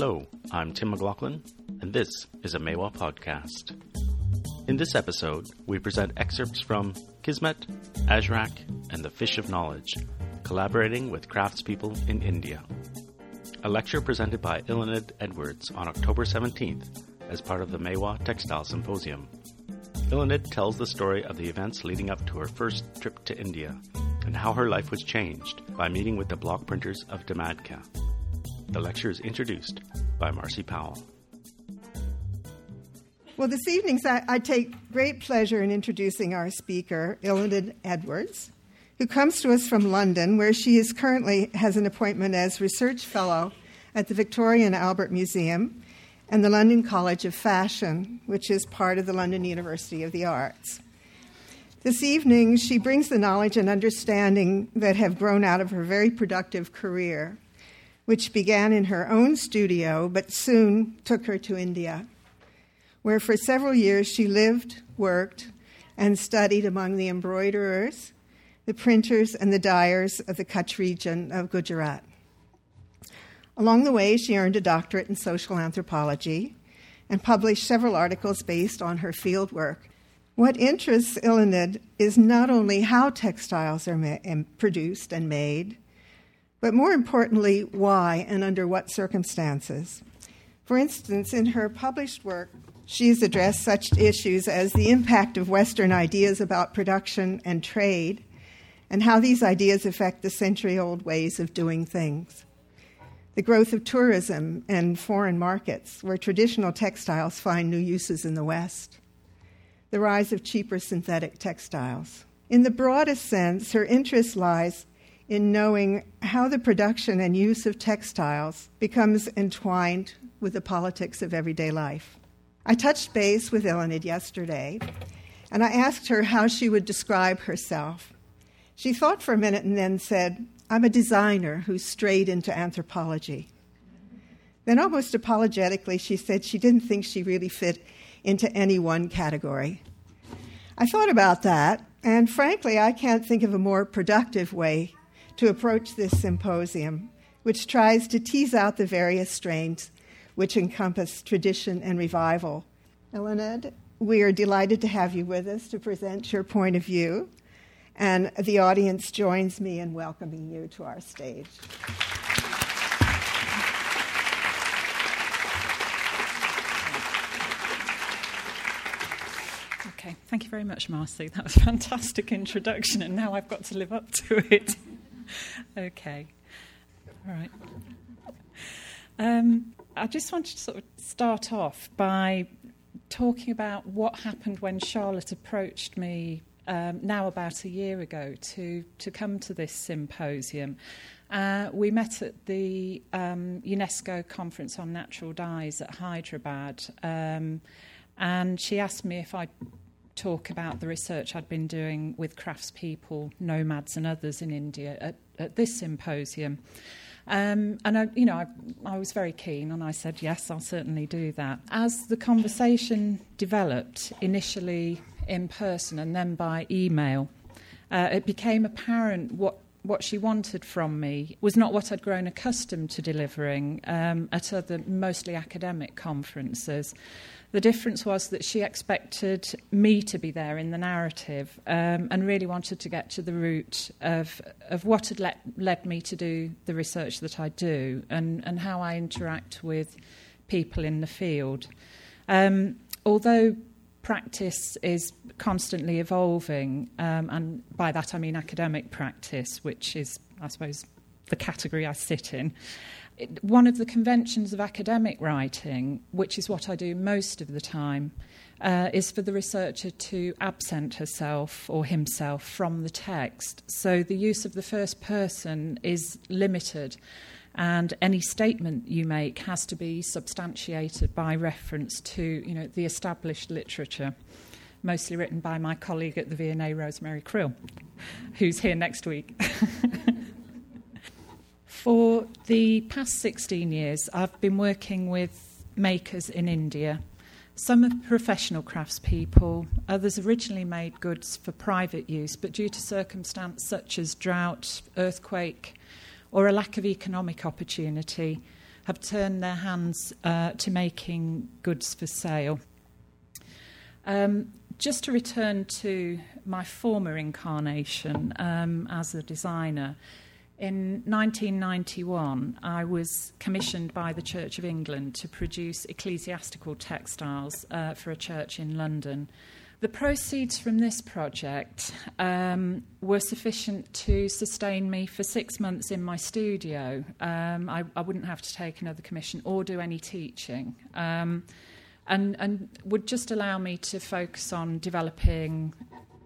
Hello, I'm Tim McLaughlin, and this is a Maiwa podcast. In this episode, we present excerpts from Kismet, Ajrak, and the Fish of Knowledge, collaborating with craftspeople in India. A lecture presented by Eiluned Edwards on October 17th as part of the Maiwa Textile Symposium. Eiluned tells the story of the events leading up to her first trip to India and how her life was changed by meeting with the block printers of Dhamadka. The lecture is introduced by Marcy Powell. Well, this evening I, take great pleasure in introducing our speaker, Eiluned Edwards, who comes to us from London, where she is currently has an appointment as research fellow at the Victoria and Albert Museum and the London College of Fashion, which is part of the London University of the Arts. This evening, she brings the knowledge and understanding that have grown out of her very productive career, which began in her own studio but soon took her to India, where for several years she lived, worked, and studied among the embroiderers, the printers, and the dyers of the Kutch region of Gujarat. Along the way, she earned a doctorate in social anthropology and published several articles based on her field work. What interests Eiluned is not only how textiles are ma- produced and made, but more importantly, why and under what circumstances. For instance, in her published work, she has addressed such issues as the impact of Western ideas about production and trade, and how these ideas affect the century old ways of doing things the growth of tourism and foreign markets, where traditional textiles find new uses in the West, the rise of cheaper synthetic textiles. In the broadest sense, her interest lies in knowing how the production and use of textiles becomes entwined with the politics of everyday life. I touched base with Eiluned yesterday, and I asked her how she would describe herself. She thought for a minute and then said, I'm a designer who strayed into anthropology. Then, almost apologetically, she said she didn't think she really fit into any one category. I thought about that, and frankly, I can't think of a more productive way to approach this symposium, which tries to tease out the various strains which encompass tradition and revival. Eiluned, we are delighted to have you with us to present your point of view and the audience joins me in welcoming you to our stage. Okay, thank you very much, Marcy. That was a fantastic introduction, and now I've got to live up to it. Okay, all right. Um, I just wanted to sort of start off by talking about what happened when Charlotte approached me um, now about a year ago to, to come to this symposium. Uh, we met at the um, UNESCO Conference on Natural Dyes at Hyderabad, um, and she asked me if I'd talk about the research I'd been doing with craftspeople, nomads, and others in India at, at this symposium. Um, and I, you know, I, I was very keen, and I said yes, I'll certainly do that. As the conversation developed, initially in person and then by email, uh, it became apparent what what she wanted from me was not what I'd grown accustomed to delivering um, at other mostly academic conferences. The difference was that she expected me to be there in the narrative um, and really wanted to get to the root of, of what had led me to do the research that I do and, and how I interact with people in the field. Um, although practice is constantly evolving, um, and by that I mean academic practice, which is, I suppose, the category I sit in. One of the conventions of academic writing, which is what I do most of the time, uh, is for the researcher to absent herself or himself from the text. So the use of the first person is limited and any statement you make has to be substantiated by reference to you know, the established literature, mostly written by my colleague at the V&A, Rosemary Crill, who's here next week. For the past 16 years, I've been working with makers in India. Some are professional craftspeople, others originally made goods for private use, but due to circumstances such as drought, earthquake, or a lack of economic opportunity, have turned their hands uh, to making goods for sale. Um, just to return to my former incarnation um, as a designer, in 1991, I was commissioned by the Church of England to produce ecclesiastical textiles uh, for a church in London. The proceeds from this project um, were sufficient to sustain me for six months in my studio. Um, I, I, wouldn't have to take another commission or do any teaching. Um, and, and would just allow me to focus on developing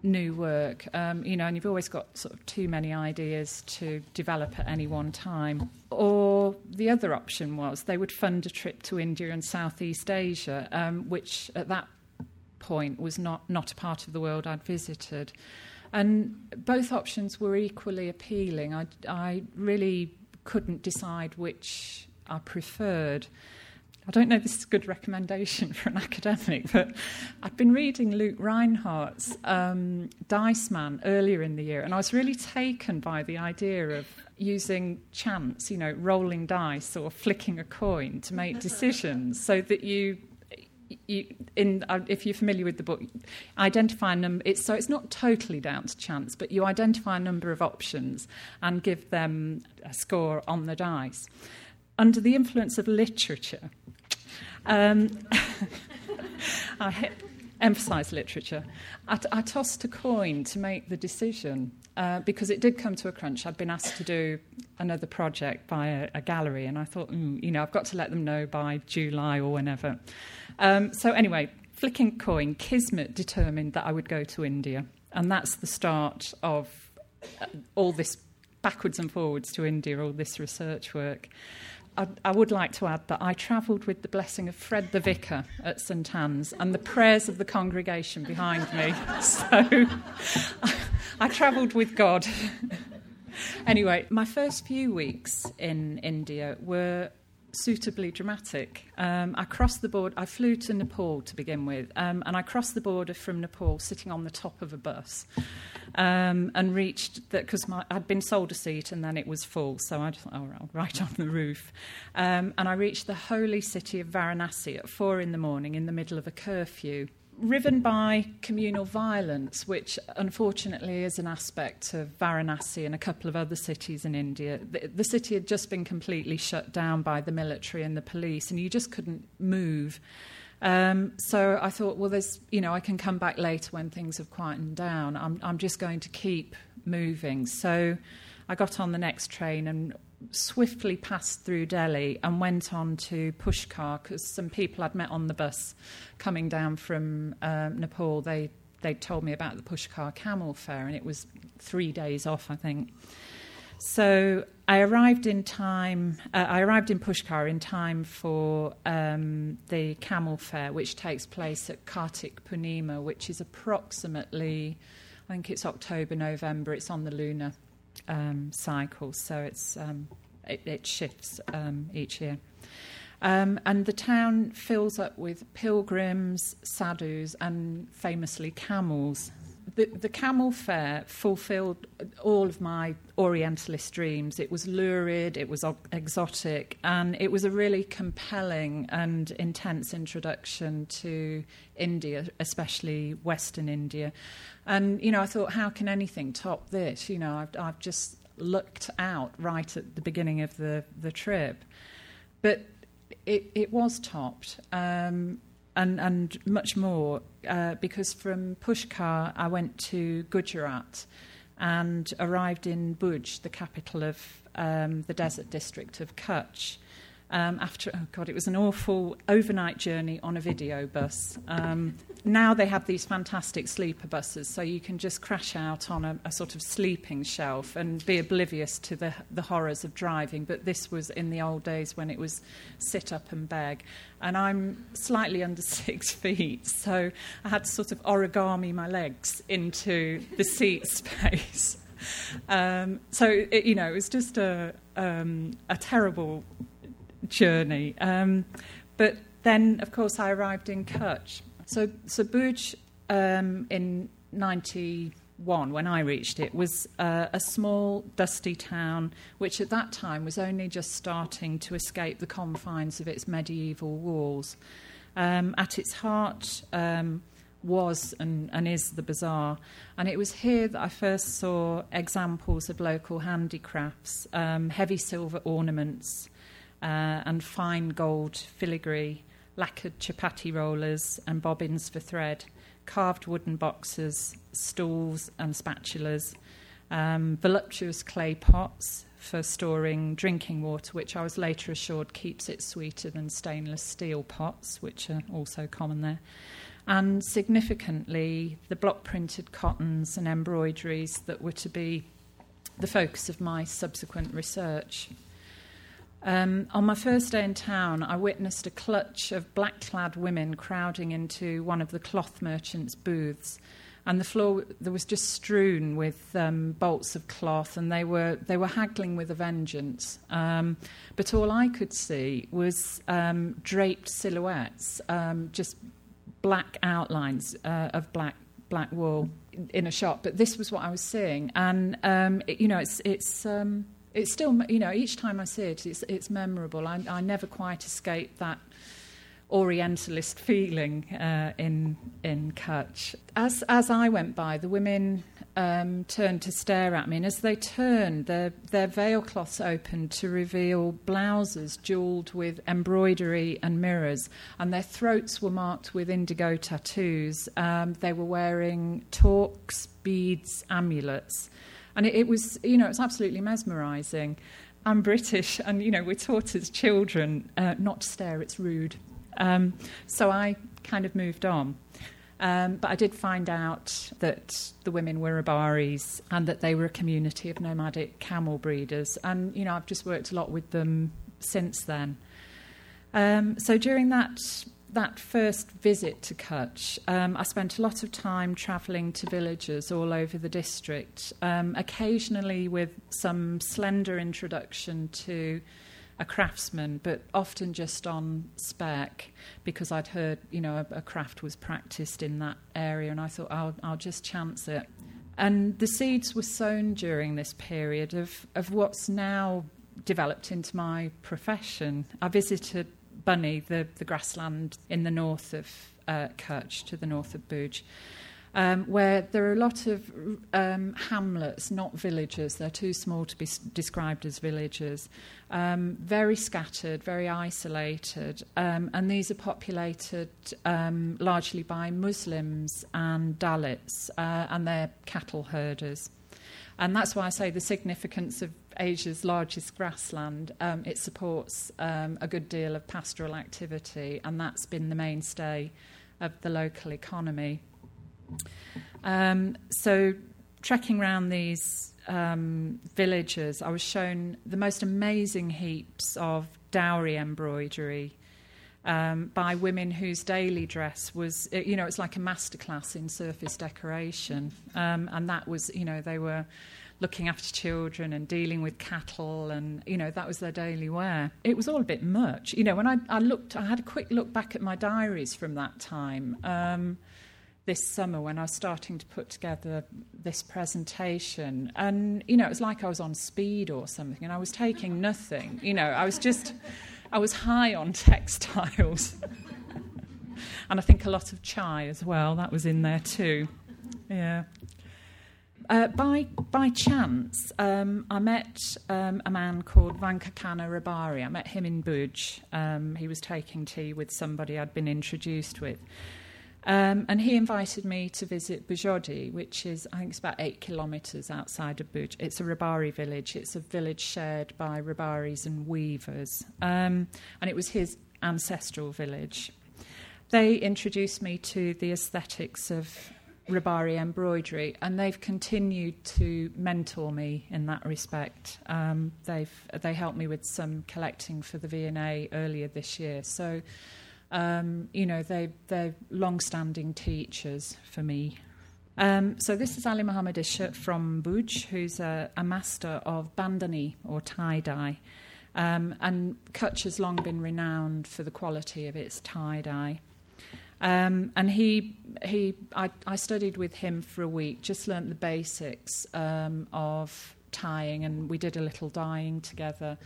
new work. Um, you know, and you've always got sort of too many ideas to develop at any one time. Or the other option was they would fund a trip to India and Southeast Asia, um, which at that point was not, not a part of the world I'd visited. And both options were equally appealing. I, I really couldn't decide which I preferred. I don't know if this is a good recommendation for an academic, but I'd been reading Luke Rhinehart's um, Dice Man earlier in the year, and I was really taken by the idea of using chance, you know, rolling dice or flicking a coin to make decisions so that you you, in, uh, if you're familiar with the book, identify a number. It's, so it's not totally down to chance, but you identify a number of options and give them a score on the dice. Under the influence of literature, um, I emphasise literature. I, I, tossed a coin to make the decision uh, because it did come to a crunch. I'd been asked to do another project by a, a gallery, and I thought, mm, you know, I've got to let them know by July or whenever. Um, so, anyway, flicking coin, Kismet determined that I would go to India, and that's the start of uh, all this backwards and forwards to India, all this research work. I, I, would like to add that I travelled with the blessing of Fred the Vicar at St Anne's and the prayers of the congregation behind me. So I, I travelled with God. anyway, my first few weeks in India were suitably dramatic. Um, I crossed the border, I flew to Nepal to begin with, um, and I crossed the border from Nepal sitting on the top of a bus um, and reached that because I'd been sold a seat and then it was full, so I just, oh, right on the roof. Um, and I reached the holy city of Varanasi at four in the morning in the middle of a curfew riven by communal violence, which unfortunately is an aspect of Varanasi and a couple of other cities in India. The, the, city had just been completely shut down by the military and the police, and you just couldn't move. Um, so I thought, well, there's, you know, I can come back later when things have quietened down. I'm, I'm just going to keep moving. So I got on the next train and swiftly passed through Delhi and went on to Pushkar because some people I'd met on the bus coming down from uh, Nepal, they they told me about the Pushkar camel fair, and it was three days off, I think. So I arrived in time. Uh, I arrived in Pushkar in time for um, the camel fair, which takes place at Kartik Purnima, which is approximately, I think it's October, November. It's on the lunar um, cycle, so it's um, it, it, shifts um, each year. Um, and the town fills up with pilgrims, sadhus, and famously camels. The, the camel fair fulfilled all of my Orientalist dreams. It was lurid, it was exotic, and it was a really compelling and intense introduction to India, especially Western India. And, you know, I thought, how can anything top this? You know, I've, I've just looked out right at the beginning of the, the trip. But it, it was topped. Um, and, and much more uh, because from Pushkar I went to Gujarat and arrived in Bhuj, the capital of um, the desert district of Kutch um, after, oh God, it was an awful overnight journey on a video bus. Um, now they have these fantastic sleeper buses, so you can just crash out on a, a, sort of sleeping shelf and be oblivious to the, the horrors of driving. But this was in the old days when it was sit up and beg. And I'm slightly under six feet, so I had to sort of origami my legs into the seat space. Um, so, it, you know, it was just a, um, a terrible journey. Um, but then, of course, I arrived in Kutch. So, so Bhuj um, in 90, one, when I reached it, was uh, a small, dusty town which at that time was only just starting to escape the confines of its medieval walls. Um, at its heart um, was and, and is the bazaar, and it was here that I first saw examples of local handicrafts, um, heavy silver ornaments, uh, and fine gold filigree, lacquered chapati rollers, and bobbins for thread carved wooden boxes, stools, and spatulas, um, voluptuous clay pots for storing drinking water, which I was later assured keeps it sweeter than stainless steel pots, which are also common there. And significantly, the block printed cottons and embroideries that were to be the focus of my subsequent research. Um, on my first day in town, I witnessed a clutch of black clad women crowding into one of the cloth merchants' booths. And the floor there was just strewn with um, bolts of cloth, and they were they were haggling with a vengeance. Um, but all I could see was um, draped silhouettes, um, just black outlines uh, of black black wool in a shop. But this was what I was seeing, and um, it, you know, it's it's it's still, you know, each time I see it, it's, it's memorable. I, I never quite escape that Orientalist feeling uh, in in Kutch. As as I went by, the women um, turned to stare at me, and as they turned, their their veil cloths opened to reveal blouses jewelled with embroidery and mirrors, and their throats were marked with indigo tattoos. Um, they were wearing torques, beads, amulets. And it, it was, you know, it's absolutely mesmerising. I'm British, and you know, we're taught as children uh, not to stare, it's rude. Um, so I kind of moved on. Um, but I did find out that the women were Rabaris and that they were a community of nomadic camel breeders. And, you know, I've just worked a lot with them since then. Um, so during that that first visit to Kutch, um, I spent a lot of time travelling to villages all over the district, um, occasionally with some slender introduction to a craftsman, but often just on spec because I'd heard, you know, a, a craft was practiced in that area, and I thought I'll, I'll just chance it. And the seeds were sown during this period of, of what's now developed into my profession. I visited Banni, the, the grassland in the north of uh, Kutch, to the north of Bhuj, um, where there are a lot of um, hamlets, not villages. They're too small to be s- described as villages. Um, very scattered, very isolated, um, and these are populated um, largely by Muslims and Dalits, uh, and they're cattle herders. And that's why I say the significance of Asia's largest grassland. Um, it supports um, a good deal of pastoral activity, and that's been the mainstay of the local economy. Um, so, trekking around these um, villages, I was shown the most amazing heaps of dowry embroidery. Um, by women whose daily dress was, you know, it's like a masterclass in surface decoration. Um, and that was, you know, they were looking after children and dealing with cattle and you know that was their daily wear. It was all a bit much. You know when i, I looked i had a quick look back at my diaries from that time um, this summer when i was starting to put together this presentation. And you know it was like i was on speed or something and i was taking nothing. You know i was just i was high on textiles. And i think a lot of chai as well that was in there too. Yeah uh, by by chance, um, I met um, a man called Vankakana Rabari. I met him in Bhuj. Um, he was taking tea with somebody I'd been introduced with. Um, and he invited me to visit Bhujodi, which is, I think it's about eight kilometres outside of Bhuj. It's a Rabari village. It's a village shared by Rabaris and weavers. Um, and it was his ancestral village. They introduced me to the aesthetics of Rabari embroidery, and they've continued to mentor me in that respect. Um, they've they helped me with some collecting for the V&A earlier this year. So, um, you know, they they're long-standing teachers for me. Um, so this is Ali Mohammed Ishak from Bhuj, who's a, a master of bandhani or tie dye. Um, and Kutch has long been renowned for the quality of its tie dye. Um, and he, he, I, I, studied with him for a week, just learnt the basics um, of tying, and we did a little dyeing together.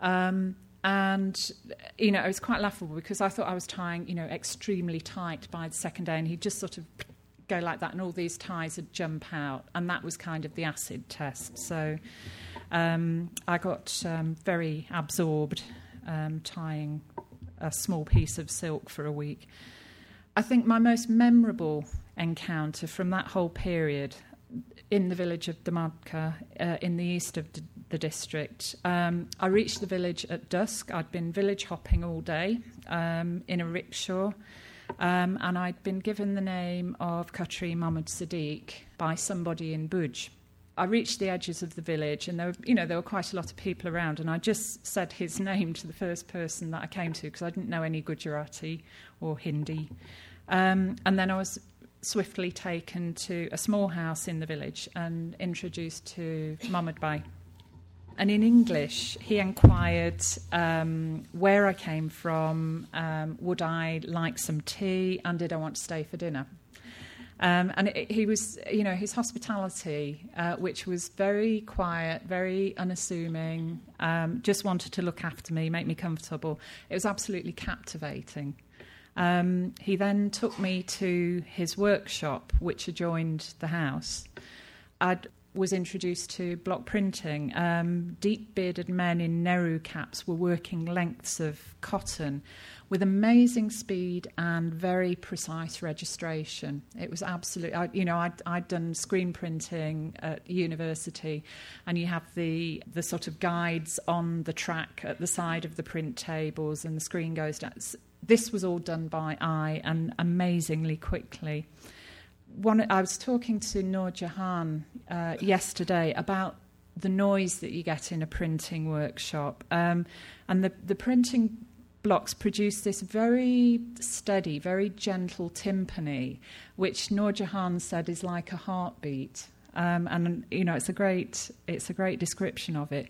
Um, and you know, it was quite laughable because I thought I was tying, you know, extremely tight by the second day, and he'd just sort of go like that, and all these ties would jump out, and that was kind of the acid test. So um, I got um, very absorbed um, tying a small piece of silk for a week. I think my most memorable encounter from that whole period in the village of Dhamadka, uh, in the east of D- the district. Um, I reached the village at dusk. I'd been village hopping all day um, in a rickshaw, um, and I'd been given the name of Khatri Mohammed Sadiq by somebody in Bhuj. I reached the edges of the village, and there were, you know, there were quite a lot of people around, and I just said his name to the first person that I came to because I didn't know any Gujarati or Hindi. Um, and then I was swiftly taken to a small house in the village and introduced to Mohammed Bhai. And in English, he inquired um, where I came from, um, would I like some tea, and did I want to stay for dinner. Um, and it, he was, you know, his hospitality, uh, which was very quiet, very unassuming, um, just wanted to look after me, make me comfortable. It was absolutely captivating. Um, he then took me to his workshop, which adjoined the house. I was introduced to block printing. Um, deep bearded men in Nehru caps were working lengths of cotton with amazing speed and very precise registration. It was absolutely, I, you know, I'd, I'd done screen printing at university, and you have the the sort of guides on the track at the side of the print tables, and the screen goes down this was all done by eye and amazingly quickly. One, I was talking to Noor Jahan uh, yesterday about the noise that you get in a printing workshop, um, and the, the printing blocks produce this very steady, very gentle timpani, which Noor Jahan said is like a heartbeat. Um, and you know it's a great it's a great description of it.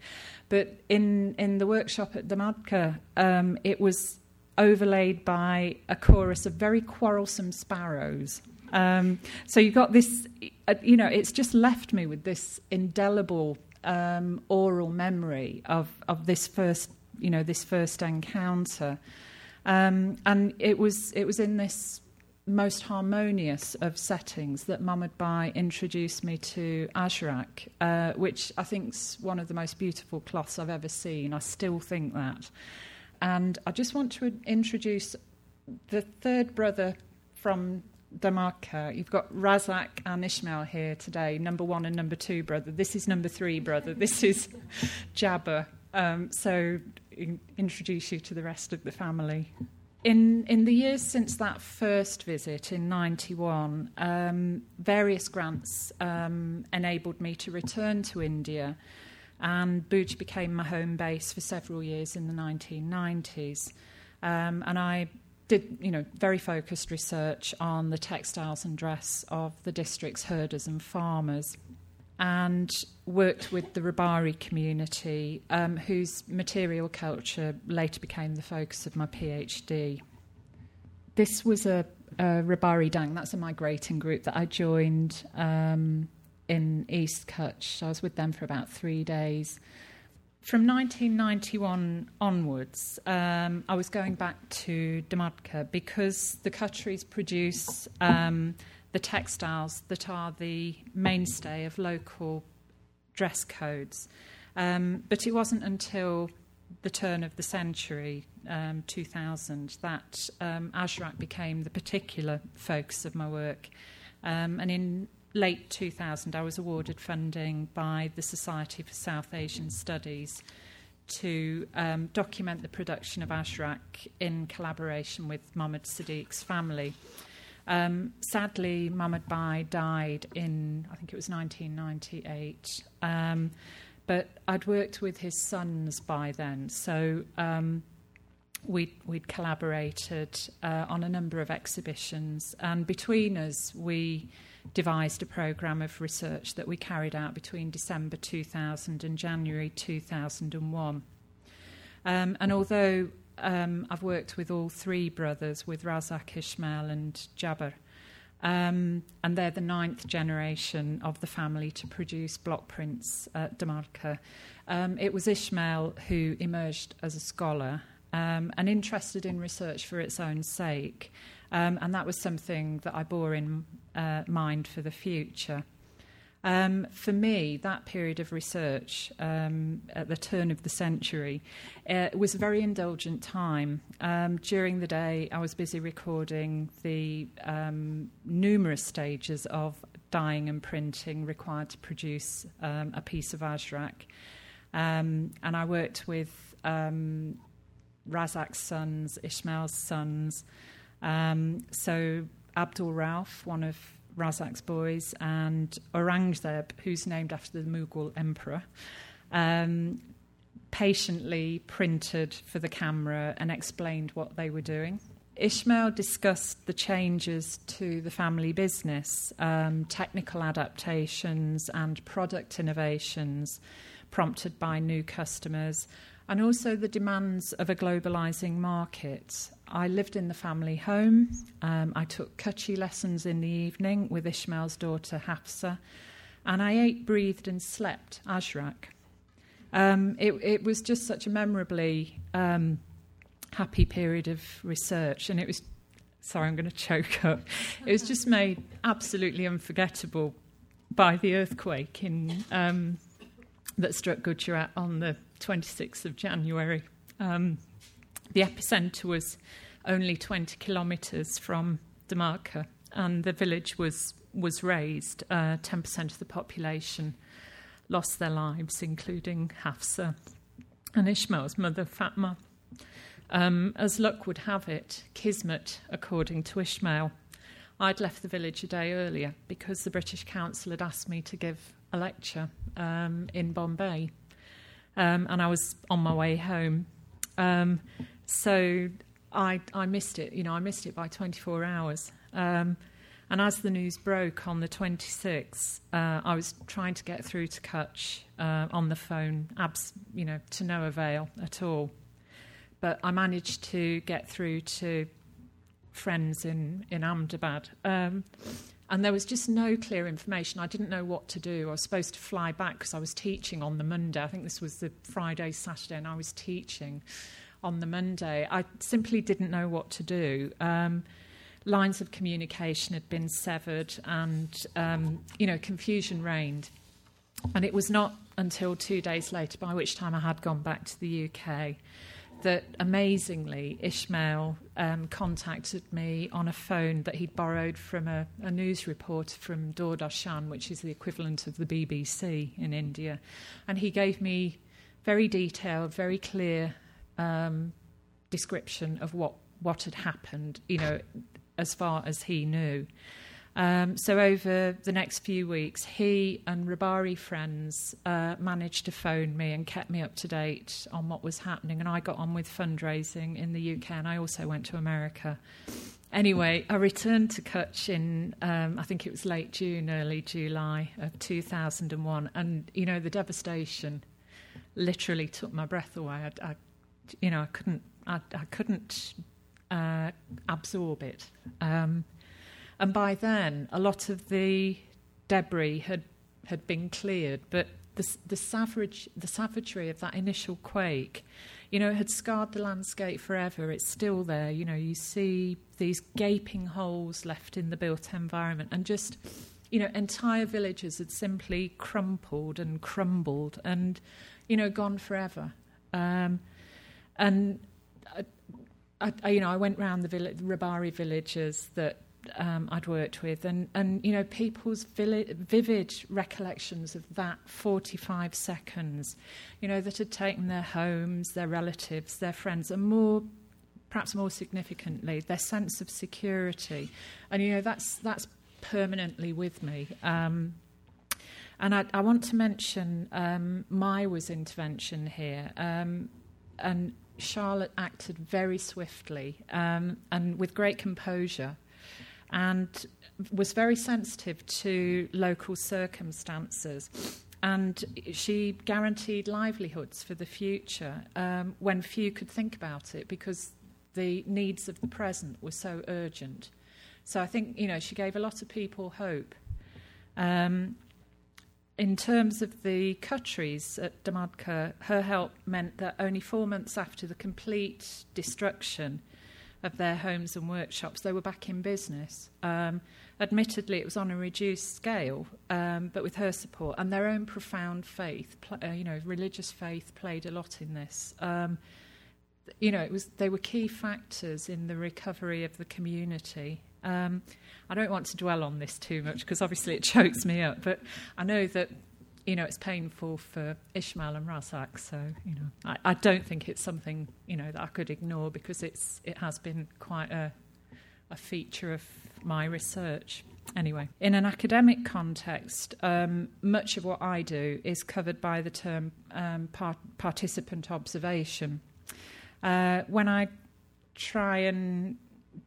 But in in the workshop at Dhamadka, um, it was overlaid by a chorus of very quarrelsome sparrows. Um, so you've got this, uh, you know, it's just left me with this indelible um, oral memory of, of this first, you know, this first encounter. Um, and it was, it was in this most harmonious of settings that Mohammed Bhai introduced me to Ajrak, uh, which I think is one of the most beautiful cloths I've ever seen. I still think that. And I just want to introduce the third brother from Dhamadka. You've got Razak and Ishmael here today, number one and number two brother. This is number three brother. This is Jabba. Um, so introduce you to the rest of the family. In, in the years since that first visit in 91, um, various grants um, enabled me to return to India and Bhuj became my home base for several years in the 1990s. Um, and I did, you know, very focused research on the textiles and dress of the district's herders and farmers, and worked with the Rabari community, um, whose material culture later became the focus of my PhD. This was a, a Rabari Dang, that's a migrating group that I joined. Um, in East Kutch. I was with them for about three days. From 1991 onwards, um, I was going back to Dhamadka because the Khatris produce um, the textiles that are the mainstay of local dress codes. Um, but it wasn't until the turn of the century, um, 2000, that um, Ajrak became the particular focus of my work. Um, and in late 2000, I was awarded funding by the Society for South Asian Studies to um, document the production of Ajrak in collaboration with Mohammed Sadiq's family. Um, sadly, Mohammed Bhai died in, I think it was 1998. Um, but I'd worked with his sons by then, so um, we'd, we'd collaborated uh, on a number of exhibitions, and between us, we devised a programme of research that we carried out between December 2000 and January 2001. Um, and although um, I've worked with all three brothers, with Razak, Ishmael, and Jabir. Um, and they're the ninth generation of the family to produce block prints at Dhamadka. Um, it was Ishmael who emerged as a scholar um, and interested in research for its own sake. Um, and that was something that I bore in uh, mind for the future. Um, for me, that period of research um, at the turn of the century uh, was a very indulgent time. Um, during the day, I was busy recording the um, numerous stages of dyeing and printing required to produce um, a piece of Ajrak. Um, and I worked with Razak's sons, Ishmael's sons. so Abdul Rauf, one of Razak's boys, and Aurangzeb, who's named after the Mughal emperor, um, patiently printed for the camera and explained what they were doing. Ishmael discussed the changes to the family business, um, technical adaptations, and product innovations prompted by new customers, and also the demands of a globalizing market. I lived in the family home. Um, I took Kutchi lessons in the evening with Ishmael's daughter Hafsa, and I ate, breathed, and slept Ajrak. Um, it, it, was just such a memorably um, happy period of research, and it was. Sorry, I'm going to choke up. It was just made absolutely unforgettable by the earthquake in um, that struck Gujarat on the 26th of January. Um, the epicenter was only 20 kilometres from Dhamadka, and the village was was razed. Uh, 10% of the population lost their lives, including Hafsa and Ishmael's mother, Fatma. Um, as luck would have it, Kismet, according to Ishmael, I'd left the village a day earlier because the British Council had asked me to give a lecture um, in Bombay. Um, and I was on my way home. Um, so I, I missed it. You know, I missed it by 24 hours. Um, and as the news broke on the 26th, uh, I was trying to get through to Kutch uh, on the phone, abs- you know, to no avail at all. But I managed to get through to friends in, in Ahmedabad. Um, and there was just no clear information. I didn't know what to do. I was supposed to fly back because I was teaching on the Monday. I think this was the Friday, Saturday, and I was teaching on the Monday. I simply didn't know what to do. Um, lines of communication had been severed, and um, you know, confusion reigned. And it was not until two days later, by which time I had gone back to the UK, that amazingly Ishmael um, contacted me on a phone that he'd borrowed from a, a news reporter from Doordarshan, which is the equivalent of the BBC in India. And he gave me very detailed, very clear um, description of what, what had happened, you know, as far as he knew. Um, so over the next few weeks, he and Rabari friends uh, managed to phone me and kept me up to date on what was happening. And I got on with fundraising in the UK, and I also went to America. Anyway, I returned to Kutch in, um, I think it was late June, early July of 2001. And, you know, the devastation literally took my breath away. I, I you know, I couldn't, I, I couldn't uh, absorb it. Um, and by then, a lot of the debris had, had been cleared, but the, the, savage, the savagery of that initial quake, you know, it had scarred the landscape forever. It's still there. You know, you see these gaping holes left in the built environment, and just, you know, entire villages had simply crumpled and crumbled and, you know, gone forever. Um, and I, I, you know, I went round the village, Rabari villages that um, I'd worked with, and, and you know, people's vivid recollections of that 45 seconds, you know, that had taken their homes, their relatives, their friends, and more, perhaps more significantly, their sense of security. And, you know, that's, that's permanently with me. Um, and I, I, want to mention um, Maiwa's intervention here. Um, and Charlotte acted very swiftly um, and with great composure and was very sensitive to local circumstances. and she guaranteed livelihoods for the future um, when few could think about it because the needs of the present were so urgent. So I think you know she gave a lot of people hope. Um, in terms of the Khatris at Dhamadka, her help meant that only four months after the complete destruction of their homes and workshops, they were back in business. Um, admittedly, it was on a reduced scale, um, but with her support and their own profound faith, pl- uh, you know, religious faith played a lot in this. Um, you know, it was they were key factors in the recovery of the community. Um, I don't want to dwell on this too much because obviously it chokes me up, but I know that you know it's painful for Ishmael and Razak, so you know I, I don't think it's something you know that I could ignore because it's it has been quite a a feature of my research. Anyway, in an academic context, um, much of what I do is covered by the term um, par- participant observation. Uh, when I try and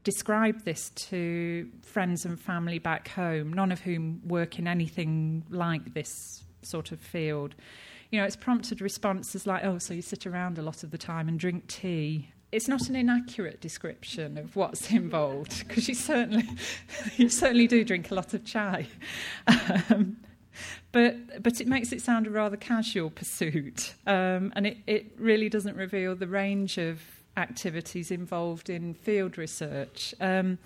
describe this to friends and family back home, none of whom work in anything like this sort of field, you know, it's prompted responses like, oh, so you sit around a lot of the time and drink tea. It's not an inaccurate description of what's involved because you certainly, you certainly do drink a lot of chai. Um, but but it makes it sound a rather casual pursuit, um, and it, it really doesn't reveal the range of activities involved in field research um,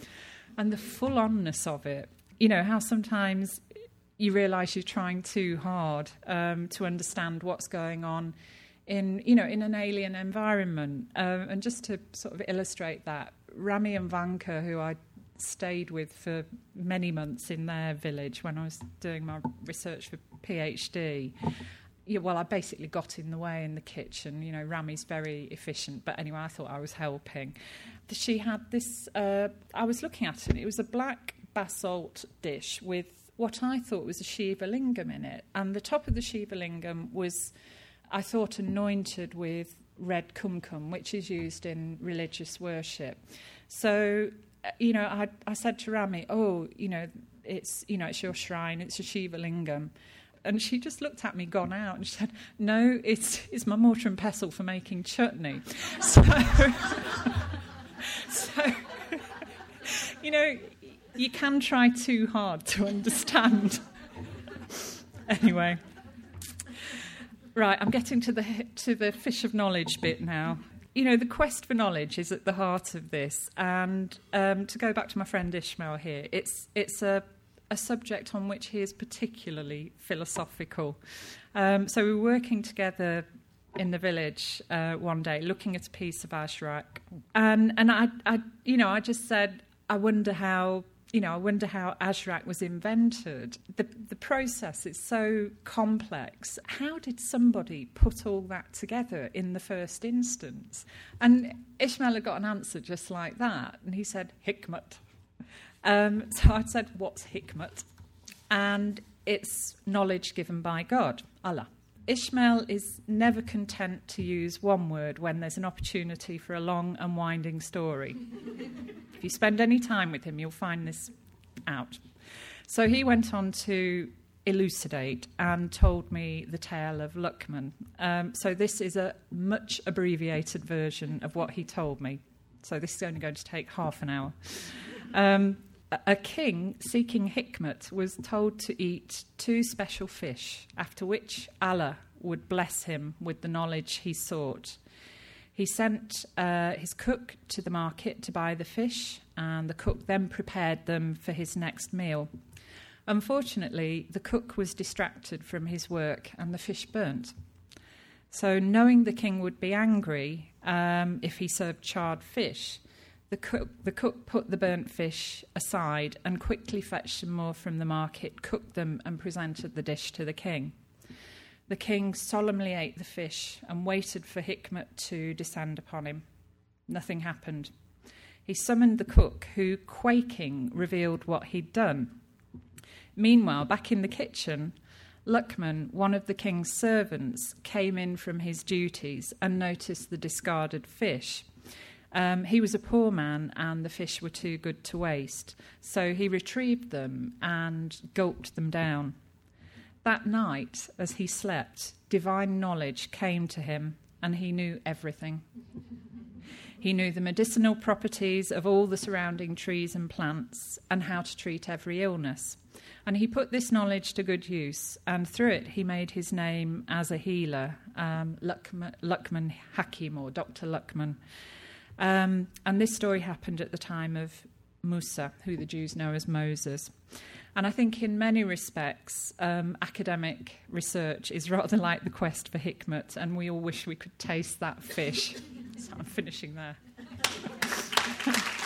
and the full onness of it. You know, how sometimes you realise you're trying too hard um, to understand what's going on in, you know, in an alien environment. Uh, and just to sort of illustrate that, Rami and Vanka, who I stayed with for many months in their village when I was doing my research for PhD, yeah, well, I basically got in the way in the kitchen. You know, Rami's very efficient, but anyway, I thought I was helping. She had this, uh, I was looking at it, it was a black basalt dish with what I thought was a Shiva lingam in it. And the top of the Shiva lingam was, I thought, anointed with red kumkum, which is used in religious worship. So, uh, you know, I, I said to Rami, oh, you know, it's, you know, it's your shrine, it's a Shiva lingam. And she just looked at me, gone out, and she said, No, it's, it's my mortar and pestle for making chutney. So, so you know, you can try too hard to understand. anyway. Right, I'm getting to the, to the fish of knowledge bit now. You know, the quest for knowledge is at the heart of this. And um, to go back to my friend Ishmael here, it's, it's a a subject on which he is particularly philosophical. Um, so we were working together in the village uh, one day, looking at a piece of Ajrak, and and I, I, you know, I just said, I wonder how. You know, I wonder how Ajrak was invented. The the process is so complex. How did somebody put all that together in the first instance? And Ishmael had got an answer just like that, and he said, "Hikmat." Um, so I said, What's hikmat? And it's knowledge given by God, Allah. Ishmael is never content to use one word when there's an opportunity for a long and winding story. if you spend any time with him, you'll find this out. So he went on to elucidate and told me the tale of Luqman. Um, so this is a much abbreviated version of what he told me. So this is only going to take half an hour. Um, a king seeking hikmat was told to eat two special fish, after which Allah would bless him with the knowledge he sought. He sent uh, his cook to the market to buy the fish, and the cook then prepared them for his next meal. Unfortunately, the cook was distracted from his work and the fish burnt. So, knowing the king would be angry um, if he served charred fish, the cook, the cook put the burnt fish aside and quickly fetched some more from the market, cooked them, and presented the dish to the king. The king solemnly ate the fish and waited for Hikmat to descend upon him. Nothing happened. He summoned the cook, who, quaking, revealed what he'd done. Meanwhile, back in the kitchen, Luqman, one of the king's servants, came in from his duties and noticed the discarded fish. Um, he was a poor man and the fish were too good to waste, so he retrieved them and gulped them down. That night, as he slept, divine knowledge came to him, and he knew everything. He knew the medicinal properties of all the surrounding trees and plants and how to treat every illness. And he put this knowledge to good use, and through it, he made his name as a healer, um, Luqman, Hakim, or Dr. Luqman. Um, and this story happened at the time of Musa, who the Jews know as Moses. And I think, in many respects, um, academic research is rather like the quest for Hikmat, and we all wish we could taste that fish. so I'm finishing there.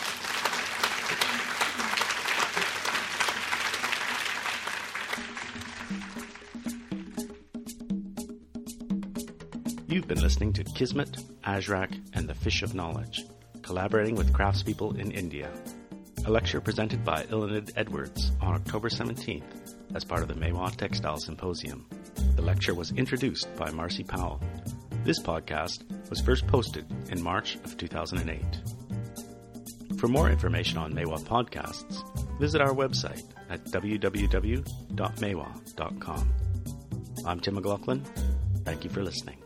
You've been listening to Kismet, Ajrak, and the Fish of Knowledge, collaborating with craftspeople in India. A lecture presented by Eiluned Edwards on October 17th as part of the Maiwa Textile Symposium. The lecture was introduced by Marcy Powell. This podcast was first posted in March of 2008. For more information on Maiwa podcasts, visit our website at www.maiwa.com. I'm Tim McLaughlin. Thank you for listening.